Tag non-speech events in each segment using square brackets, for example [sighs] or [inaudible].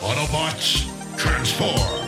Autobots, transform!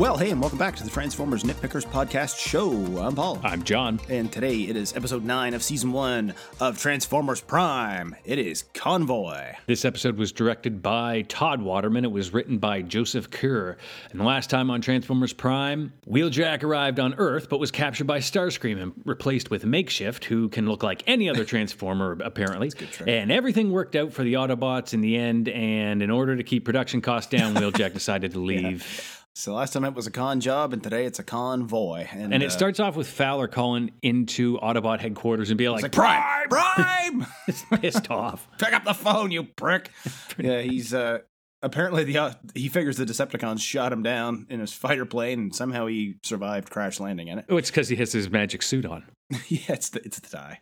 Well, hey, and welcome back to the Transformers Nitpickers Podcast Show. I'm Paul. I'm John. And today it is episode 9 of season 1 of Transformers Prime. It is Convoy. This episode was directed by Todd Waterman. It was written by Joseph Kerr. And last time on Transformers Prime, Wheeljack arrived on Earth but was captured by Starscream and replaced with Makeshift, who can look like any other [laughs] Transformer, apparently. And everything worked out for the Autobots in the end. And in order to keep production costs down, [laughs] Wheeljack decided to leave. So last time it was a con job, and today it's a convoy. And, And it uh, starts off with Fowler calling into Autobot headquarters and being like, it's like, Prime! Prime! [laughs] pissed off. [laughs] Pick up the phone, you prick! [laughs] yeah, he's, uh, apparently the uh, he figures the Decepticons shot him down in his fighter plane, and somehow he survived crash landing in it. Oh, it's because he has his magic suit on. yeah, it's the, it's the tie.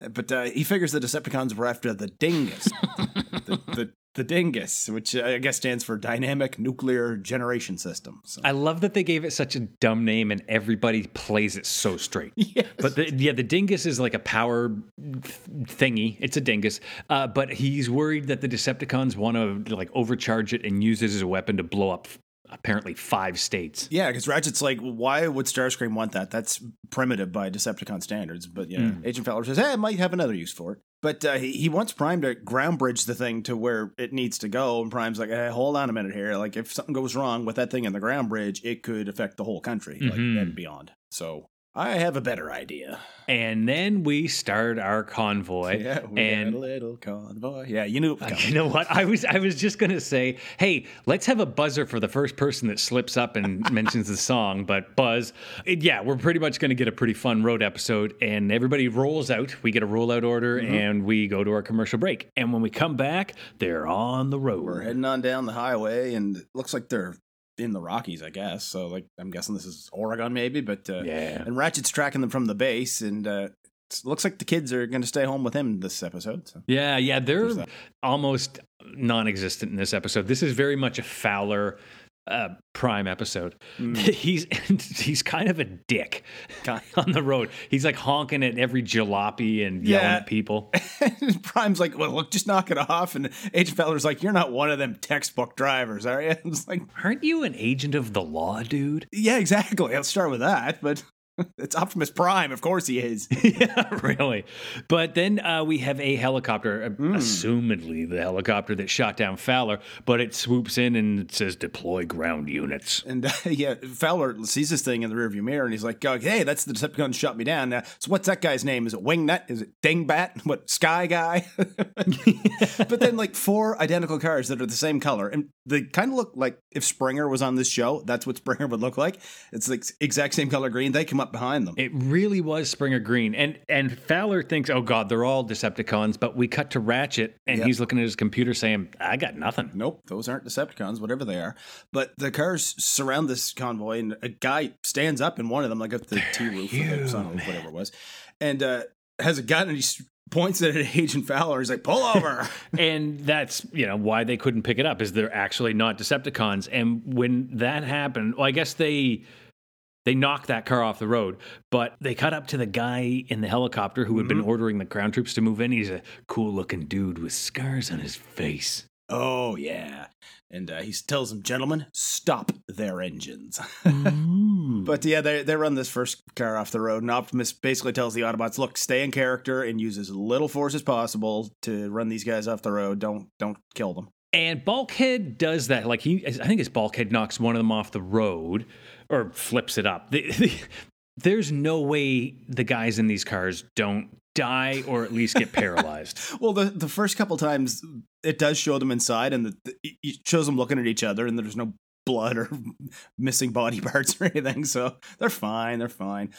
But uh, he figures the Decepticons were after the Dingus. the, the, the Dingus, which uh, I guess stands for Dynamic Nuclear Generation System. So. I love that they gave it such a dumb name and everybody plays it so straight. [laughs] Yes. But the, yeah, the dingus is like a power thingy. It's a dingus. Uh, but he's worried that the Decepticons want to like overcharge it and use it as a weapon to blow up apparently five states. Yeah, because Ratchet's like, why would Starscream want that? That's primitive by Decepticon standards. But yeah, Agent Fowler says, hey, I might have another use for it. But uh, he, he wants Prime to ground bridge the thing to where it needs to go. And Prime's like, hey, hold on a minute here. Like, if something goes wrong with that thing in the ground bridge, it could affect the whole country like, Mhm. and beyond. So I have a better idea. And then we start our convoy. [laughs] Yeah, we and a little convoy. Yeah, you knew was [laughs] coming. You know what? I was I was just gonna say, hey, let's have a buzzer for the first person that slips up and [laughs] mentions the song. But Buzz, it- yeah, we're pretty much gonna get a pretty fun road episode, and everybody rolls out. We get a rollout order, Mm-hmm. and we go to our commercial break. And when we come back, they're on the road. We're heading on down the highway, and it looks like they're in the Rockies, I guess. So, like, I'm guessing this is Oregon, maybe. But uh, Yeah. and Ratchet's tracking them from the base, and uh, it looks like the kids are going to stay home with him this episode. So. Yeah, yeah, they're almost non-existent in this episode. This is very much a Fowler uh, Prime episode. Mm. [laughs] He's [laughs] he's kind of a dick [laughs] on the road. He's like honking at every jalopy and yelling Yeah. at people. And Prime's like, "Well, look, just knock it off." And Agent Fowler's like, "You're not one of them textbook drivers, are you?" It's like, Aren't you an agent of the law, dude? yeah, exactly. I'll start with that, but [laughs] it's Optimus Prime, of course he is. [laughs] yeah, really. But then uh, we have a helicopter, Hmm. assumedly the helicopter that shot down Fowler, but it swoops in and it says deploy ground units. And uh, [laughs] yeah, Fowler sees this thing in the rearview mirror, and he's like, oh, "Hey, that's the Decepticon shot me down." Now, so what's that guy's name? Is it Wingnut? Is it Dingbat? What Sky Guy? but then, like four identical cars that are the same color, and they kind of look like if Springer was on this show. That's what Springer would look like. It's like exact same color green. They come up behind them. It really was Springer Green. And and Fowler thinks, oh God, they're all Decepticons. But we cut to Ratchet and Yep. he's looking at his computer saying, I got nothing. Nope, those aren't Decepticons, whatever they are. But the cars surround this convoy, and a guy stands up in one of them, like up the [laughs] T roof, or the sun roof, whatever it was, and uh, has a gun, and he points it at [laughs] Agent Fowler. He's like, "Pull over!" [laughs] And that's, you know, why they couldn't pick it up is they're actually not Decepticons. And when that happened, well, I guess they they knocked that car off the road, but they cut up to the guy in the helicopter who had been ordering the ground troops to move in. He's a cool looking dude with scars on his face. oh yeah, and uh, he tells them, "Gentlemen, stop their engines." [laughs] but yeah, they they run this first car off the road, and Optimus basically tells the Autobots, "Look, stay in character and use as little force as possible to run these guys off the road. Don't don't kill them." And Bulkhead does that. Like he, I think his Bulkhead knocks one of them off the road or flips it up. The- the- there's no way the guys in these cars don't die or at least get paralyzed. [laughs] Well, the the first couple times it does show them inside, and the, it shows them looking at each other, and there's no blood or [laughs] missing body [laughs] parts or anything, so they're fine. They're fine.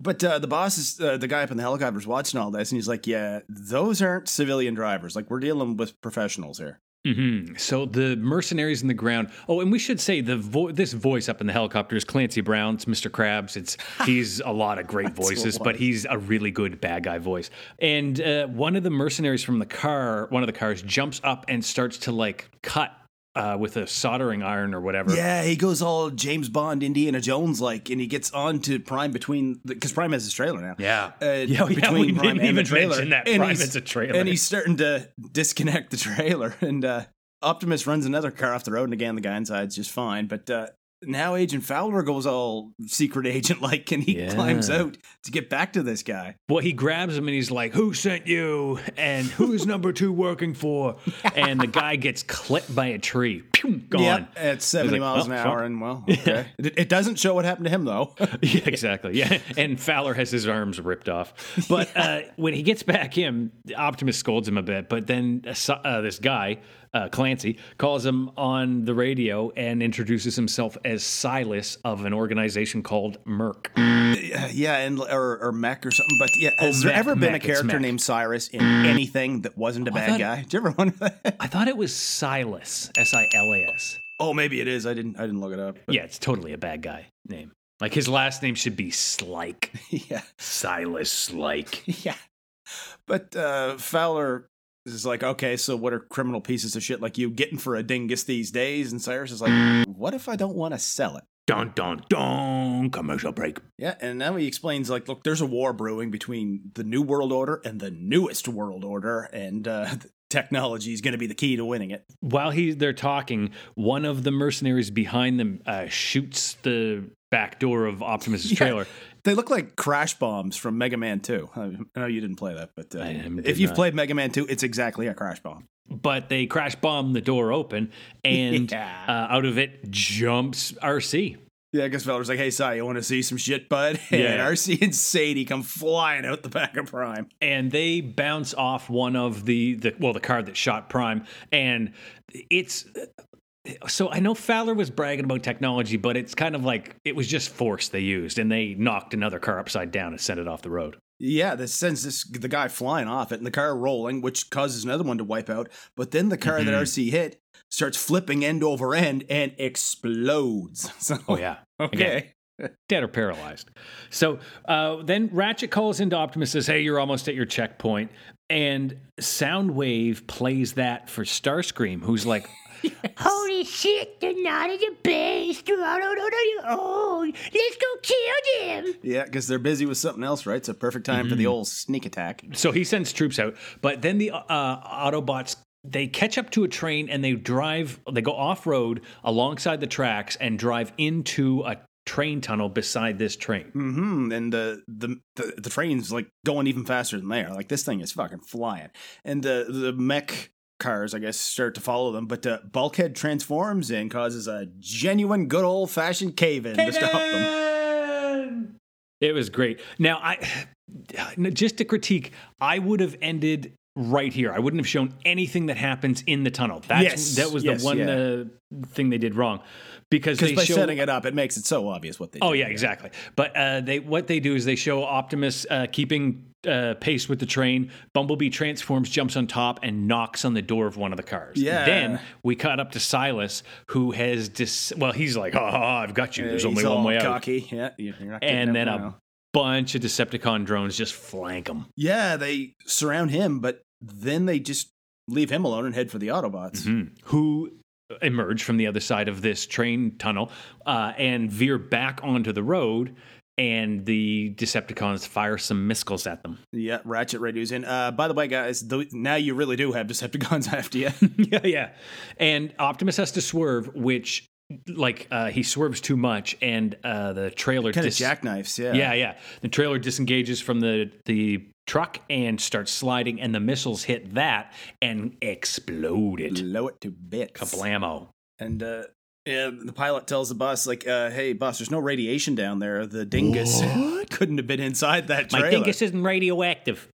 But uh, the boss is uh, the guy up in the helicopter is watching all this, and he's like, "Yeah, those aren't civilian drivers. Like we're dealing with professionals here." Hmm So the mercenaries in the ground. Oh, and we should say the vo- this voice up in the helicopter is Clancy Brown. It's Mr. Krabs. It's [laughs] he's a lot of great voices, but he's a really good bad guy voice. And uh, one of the mercenaries from the car, one of the cars, jumps up and starts to like cut uh, with a soldering iron or whatever. Yeah, he goes all James Bond, Indiana Jones like, and he gets on to Prime between because Prime has his trailer now. Yeah. uh, Yeah, we between Prime didn't and the even trailer, mention that and Prime is a trailer. and he's starting to disconnect the trailer, [laughs] and uh, Optimus runs another car off the road, and again the guy inside's just fine, but. Uh, now Agent Fowler goes all secret agent like, [laughs] and he Yeah. climbs out to get back to this guy. Well, he grabs him and he's like, "Who sent you? And who's number two working for?" [laughs] And the guy gets clipped by a tree. Pew, gone. Yeah, at 70 like, miles "Oh, an fuck." hour, and well, [laughs] okay. it, it doesn't show what happened to him though. Yeah, exactly. Yeah, and Fowler has his arms ripped off. But uh, when he gets back in, Optimus scolds him a bit. But then uh, uh, this guy, uh, Clancy, calls him on the radio and introduces himself as Silas of an organization called Merc. Yeah, yeah, and or, or Mech or something. But yeah, has there Mech, ever been Mech, a character named Cyrus in anything that wasn't a bad thought- guy? [laughs] Did you ever wonder that? I thought it was Silas, S I L A S. oh, maybe it is. I didn't. I didn't look it up. but- Yeah, it's totally a bad guy name. Like his last name should be Slike. [laughs] yeah, Silas Slike. [laughs] yeah. But uh, Fowler is like, okay, so what are criminal pieces of shit like you getting for a dingus these days? And Cyrus is like, what if I don't want to sell it? Dun dun dun. Commercial break. Yeah, and now he explains like, look, there's a war brewing between the New World Order and the newest World Order, and uh, [laughs] technology is going to be the key to winning it. While he they're talking, one of the mercenaries behind them uh, shoots the back door of Optimus's Yeah. trailer. They look like crash bombs from Mega Man 2. I know you didn't play that, but uh, if you've not. played Mega Man 2, it's exactly a crash bomb. But they crash bomb the door open, and [laughs] Yeah. uh, out of it jumps Arcee. Yeah, I guess Fowler's like, hey, Si, you want to see some shit, bud? [laughs] And Yeah. Arcee and Sadie come flying out the back of Prime. and they bounce off one of the, the well the car that shot prime and it's so i know fowler was bragging about technology but it's kind of like it was just force they used and they knocked another car upside down and sent it off the road Yeah, this sends this the guy flying off it and the car rolling, which causes another one to wipe out. But then the car that Mhm. Arcee hit starts flipping end over end and explodes. [laughs] So, oh yeah okay. dead or paralyzed so uh, then ratchet calls into optimus says hey you're almost at your checkpoint and soundwave plays that for starscream who's like [laughs] Holy shit, they're not at the base. Oh, let's go kill them. Yeah, because they're busy with something else, right? It's a perfect time for the old sneak attack. So he sends troops out, but then the uh, Autobots they catch up to a train and they drive. They go off road alongside the tracks and drive into a train tunnel beside this train. Mm-hmm. And the, the the the train's like going even faster than they are. Like this thing is fucking flying. And the the mech cars, I guess, start to follow them. But uh, Bulkhead transforms and causes a genuine, good old fashioned cave in to stop them. It was great. Now I [sighs] just to critique, I would have ended right here. I wouldn't have shown anything that happens in the tunnel. That's Yes, that was yes, the one yeah. uh, thing they did wrong because they by show setting it up, it makes it so obvious what they do. Oh yeah, exactly. But uh, they what they do is they show Optimus uh, keeping uh, pace with the train. Bumblebee transforms, jumps on top, and knocks on the door of one of the cars. Yeah. Then we cut up to Silas, who has dis- well, he's like, "Ha "Oh, I've got you. There's only one way out." cocky. Yeah, And then a bunch of Decepticon drones just flank him. yeah, they surround him, but then they just leave him alone and head for the Autobots. Who emerge from the other side of this train tunnel uh, and veer back onto the road. And the Decepticons fire some missiles at them. Yeah, Ratchet radios in. Uh, by the way, guys, th- now you really do have Decepticons [laughs] after you. [laughs] yeah, yeah. And Optimus has to swerve, which like uh, he swerves too much, and uh, the trailer kind of jackknifes. Yeah. Yeah, yeah. The trailer disengages from the the truck and starts sliding, and the missiles hit that and exploded. Blow it to bits. Kablamo. And uh, yeah, the pilot tells the boss, like, uh, "Hey, boss, there's no radiation down there. The dingus [laughs] couldn't have been inside that trailer." My dingus isn't radioactive.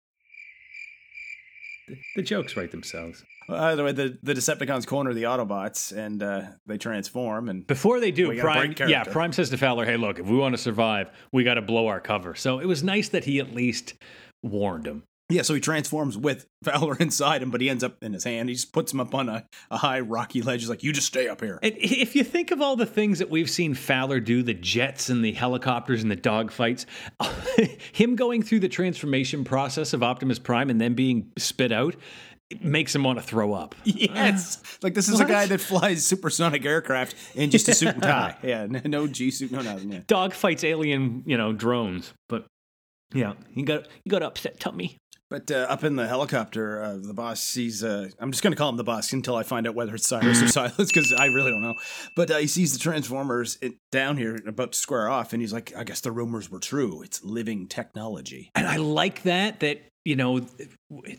The, the jokes write themselves. Well, either way, the, the Decepticons corner the Autobots, and uh, they transform. And Before they do, Prime, yeah. Prime says to Fowler, "Hey, look, if we want to survive, we got to blow our cover." So it was nice that he at least warned him. yeah, so he transforms with [laughs] Fowler inside him, but he ends up in his hand. He just puts him up on a, a high rocky ledge. He's like, "You just stay up here." And if you think of all the things that we've seen Fowler do, the jets and the helicopters and the dogfights, [laughs] him going through the transformation process of Optimus Prime and then being spit out, it makes him want to throw up. [laughs] Yes. Like this is a guy that flies supersonic aircraft in just a suit and tie. [laughs] Yeah, no G suit, no nothing. Yeah. Dog fights alien, you know, drones, but yeah, he got he got upset tummy. But uh, up in the helicopter, uh, the boss sees. Uh, I'm just going to call him the boss until I find out whether it's Cyrus or [laughs] Silas because I really don't know. But uh, he sees the Transformers it, down here about to square off, and he's like, "I guess the rumors were true. It's living technology." And I like that that you know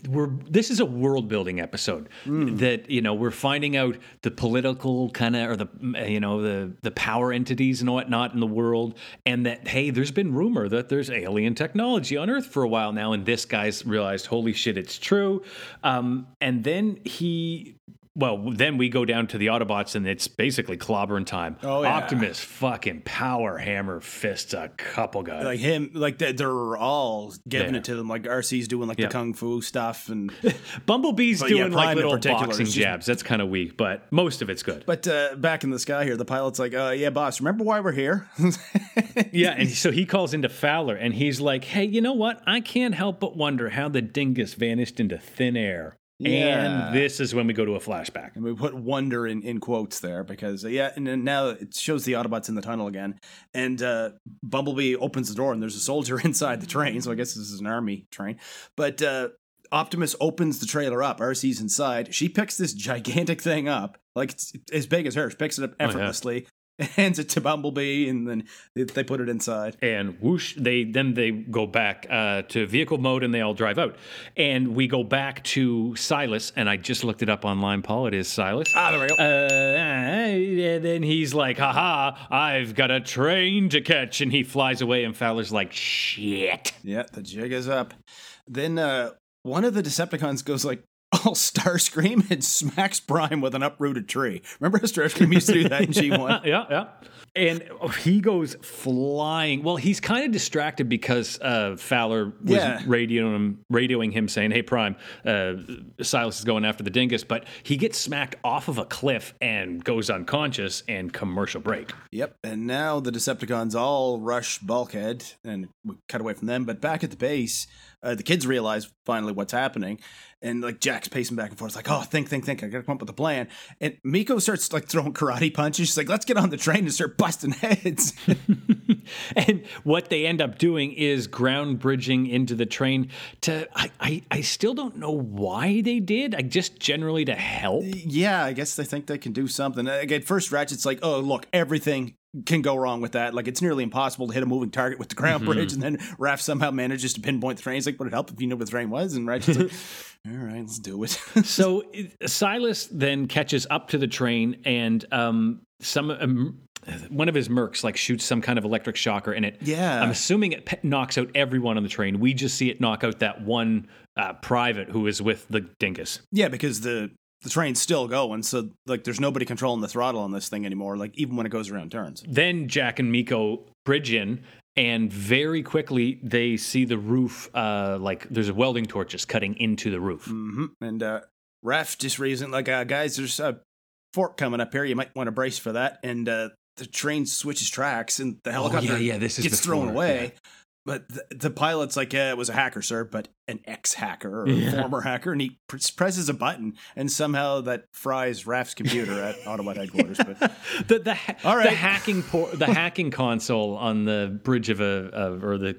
we're this is a world building episode that you know we're finding out the political kind of or the you know the the power entities and whatnot in the world and that hey there's been rumor that there's alien technology on earth for a while now and this guy's realized holy shit it's true. Um, and then he well, then we go down to the Autobots and it's basically clobbering time. Oh, yeah. Optimus fucking power hammer fists a couple guys. Like him, like they- they're all giving Yeah. it to them. Like Arcee's doing like the kung fu stuff, and [laughs] Bumblebee's doing like little boxing jabs. That's kind of weak, but most of it's good. but uh, back in the sky here, the pilot's like, uh, "Yeah, boss, remember why we're here?" [laughs] yeah, and so he calls into Fowler and he's like, "Hey, you know what? I can't help but wonder how the dingus vanished into thin air." Yeah. And this is when we go to a flashback. And we put wonder in, in quotes there because, uh, yeah, and now it shows the Autobots in the tunnel again. And uh, Bumblebee opens the door and there's a soldier [laughs] inside the train. So I guess this is an army train. But uh, Optimus opens the trailer up. Arcee's inside. She picks this gigantic thing up, like it's as big as her. She picks it up yeah. [laughs] effortlessly, hands it to Bumblebee, and then they, they put it inside. and whoosh they then they go back uh, to vehicle mode and they all drive out and we go back to silas and i just looked it up online paul it is silas Ah, there we go. uh, and then he's like haha i've got a train to catch and he flies away and fowler's like shit Yeah, the jig is up. Then uh, one of the Decepticons goes like all Starscream and smacks Prime with an uprooted tree. Remember Starscream used to do that in G1? [laughs] yeah, yeah. And he goes flying. Well, he's kind of distracted because uh, Fowler was Yeah. radioing him, radioing him, saying, "Hey, Prime, uh, Silas is going after the dingus." But he gets smacked off of a cliff and goes unconscious. And commercial break. Yep, and now the Decepticons all rush Bulkhead, and we cut away from them. But back at the base, uh, the kids realize finally what's happening, and like Jack's pacing back and forth, like, "Oh, think, think, think! I gotta come up with a plan." And Miko starts like throwing karate punches. She's like, "Let's get on the train and start busting heads." [laughs] [laughs] and what they end up doing is ground bridging into the train. To I, I, I still don't know why they did. I just generally to help. yeah, I guess they think they can do something. Like, at first, Ratchet's like, "Oh, look, everything." Can go wrong with that. Like it's nearly impossible to hit a moving target with the ground bridge, and then Raf somehow manages to pinpoint the train. He's like, "Would it help if you knew what the train was?" And Ratchet's like, [laughs] "All right, let's do it." [laughs] So uh, Silas then catches up to the train, and um, some um, one of his mercs like shoots some kind of electric shocker in it. Yeah. I'm assuming it pe- knocks out everyone on the train. We just see it knock out that one uh, private who is with the dingus. Yeah, because the the train's still going, so like there's nobody controlling the throttle on this thing anymore. Like even when it goes around turns. Then Jack and Miko bridge in. And very quickly, they see the roof. Uh, like there's a welding torches cutting into the roof. hmm And uh Raf just reason like, uh, guys, there's a fork coming up here. You might want to brace for that. And uh the train switches tracks, and the helicopter Oh, yeah, yeah, this is gets before, thrown away. But the, the pilot's like, yeah, it was a hacker, sir, but an ex hacker or a Yeah. former hacker. And he pr- presses a button, and somehow that fries Raf's computer at [laughs] Autobot headquarters. But [laughs] the the, ha- right. the hacking por- the [laughs] hacking console on the bridge of a of, or the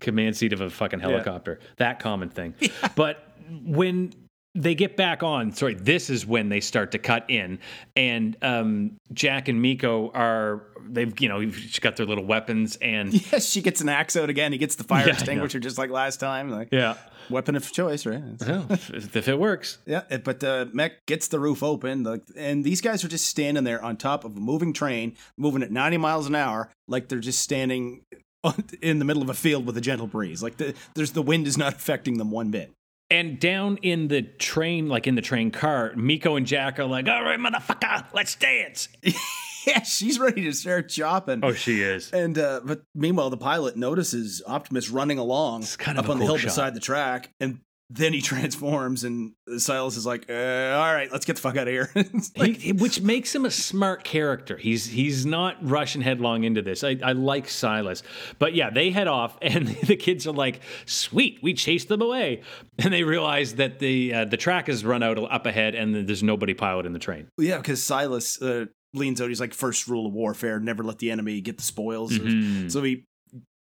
command seat of a fucking helicopter that common thing but when they get back on sorry this is when they start to cut in and um, jack and miko are they've you know each got their little weapons and [laughs] yes, she gets an axe out again. He gets the fire Yeah, extinguisher just like last time. Like yeah weapon of choice, right? well, if, if it works [laughs] Yeah, it- but uh, Mech gets the roof open, like, and these guys are just standing there on top of a moving train, moving at 90 miles an hour, like they're just standing on- [laughs] in the middle of a field with a gentle breeze. Like the, there's the wind is not affecting them one bit. And down in the train, like in the train car, Miko and Jack are like, all right, motherfucker, let's dance. [laughs] yeah, she's ready to start chopping. Oh, she is. And uh, but meanwhile, the pilot notices Optimus running along kind of up a on the hill shot. beside the track, and then he [laughs] transforms, and Silas is like, uh, "All right, let's get the fuck out of here." [laughs] like, he, which makes him a smart character. He's he's not rushing headlong into this. I, I like Silas, but yeah, they head off, [laughs] and the kids are like, "Sweet, we chased them away," and they realize that the uh, the track has run out up ahead, and there's nobody piloting the train. yeah, because Silas uh, leans out. He's like, first rule of warfare: never let the enemy get the spoils." Mhm. So he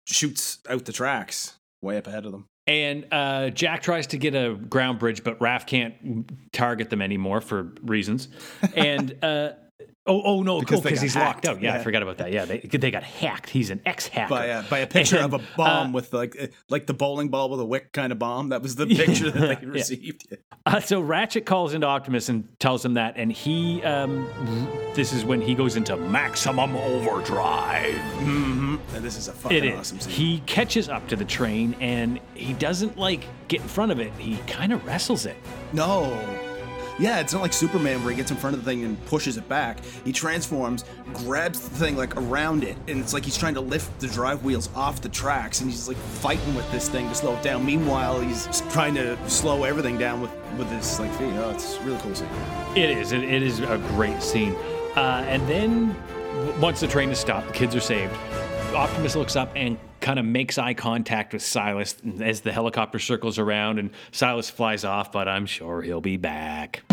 shoots out the tracks way up ahead of them. And uh, Jack tries to get a ground bridge, but Raf can't target them anymore for reasons. And uh, oh, oh no, Because because he's hacked. locked out. Yeah, I forgot about that. Yeah, they they got hacked. He's an ex hacker by a, by a picture And, of a bomb uh, with like uh, like the bowling ball with a wick kind of bomb. That was the [laughs] picture that they [laughs] Yeah. received. [laughs] Uh, so Ratchet calls into Optimus and tells him that, and he, um, this is when he goes into maximum overdrive. Mm-hmm. And this is a fucking It is. awesome scene. He catches up to the train, and he doesn't like get in front of it. He kind of wrestles it. no. Yeah, it's not like Superman where he gets in front of the thing and pushes it back. He transforms, grabs the thing like around it, and it's like he's trying to lift the drive wheels off the tracks, and he's like fighting with this thing to slow it down. Meanwhile, he's trying to slow everything down with with his like feet. Oh, it's really cool scene. It is. It, it is a great scene. Uh, and then once the train is stopped, the kids are saved. Optimus looks up and kind of makes eye contact with Silas as the helicopter circles around, and Silas flies off, but I'm sure he'll be back.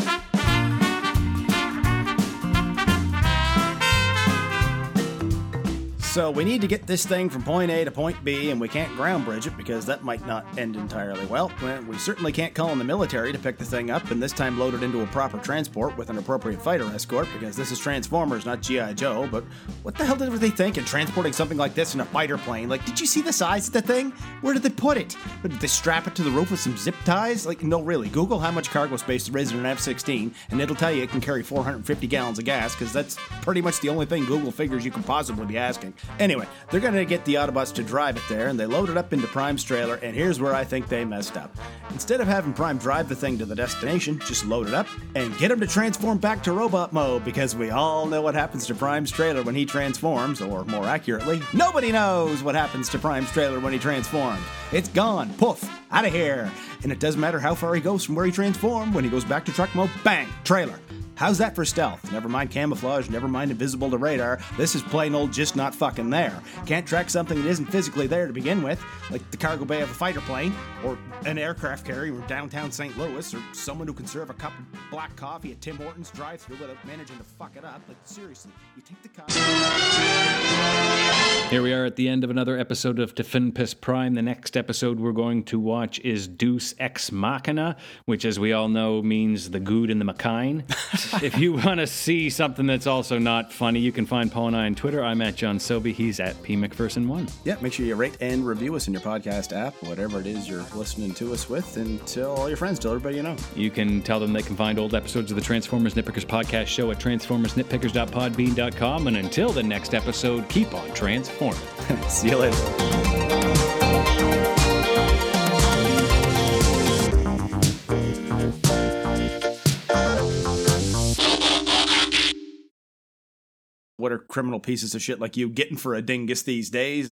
So we need to get this thing from point A to point B, and we can't ground bridge it because that might not end entirely well. We certainly can't call in the military to pick the thing up, and this time load it into a proper transport with an appropriate fighter escort because this is Transformers, not G.I. Joe. But what the hell did they think in transporting something like this in a fighter plane? Like, did you see the size of the thing? Where did they put it? Did they strap it to the roof with some zip ties? Like, no, really. Google how much cargo space there is in an F 16, and it'll tell you it can carry 450 gallons of gas because that's pretty much the only thing Google figures you can possibly be asking. Anyway, they're going to get the Autobots to drive it there, and they load it up into Prime's trailer, and here's where I think they messed up. Instead of having Prime drive the thing to the destination, just load it up and get him to transform back to robot mode because we all know what happens to Prime's trailer when he transforms, or more accurately, nobody knows what happens to Prime's trailer when he transforms. It's gone, poof, out of here. And it doesn't matter how far he goes from where he transformed, when he goes back to truck mode, bang, trailer. How's that for stealth? Never mind camouflage, never mind invisible to radar. This is plain old just not fucking there. Can't track something that isn't physically there to begin with, like the cargo bay of a fighter plane, or an aircraft carrier in downtown St. Louis, or someone who can serve a cup of black coffee at Tim Hortons drive through without managing to fuck it up. Like, seriously, you take the coffee. Here we are at the end of another episode of Defenpus Prime. The next episode we're going to watch is Deus Ex Machina, which, as we all know, means the good and the Makine. [laughs] if you want to see something that's also not funny, you can find Paul and I on Twitter. I'm at John Sobey. He's at P McPherson1. Yeah, make sure you rate and review us in your podcast app, whatever it is you're listening to us with, and tell all your friends, tell everybody you know. You can tell them they can find old episodes of the Transformers Nitpickers podcast show at transformersnitpickers.podbean.com. And until the next episode, keep on transforming. [laughs] See you later. What are criminal pieces of shit like you getting for a dingus these days?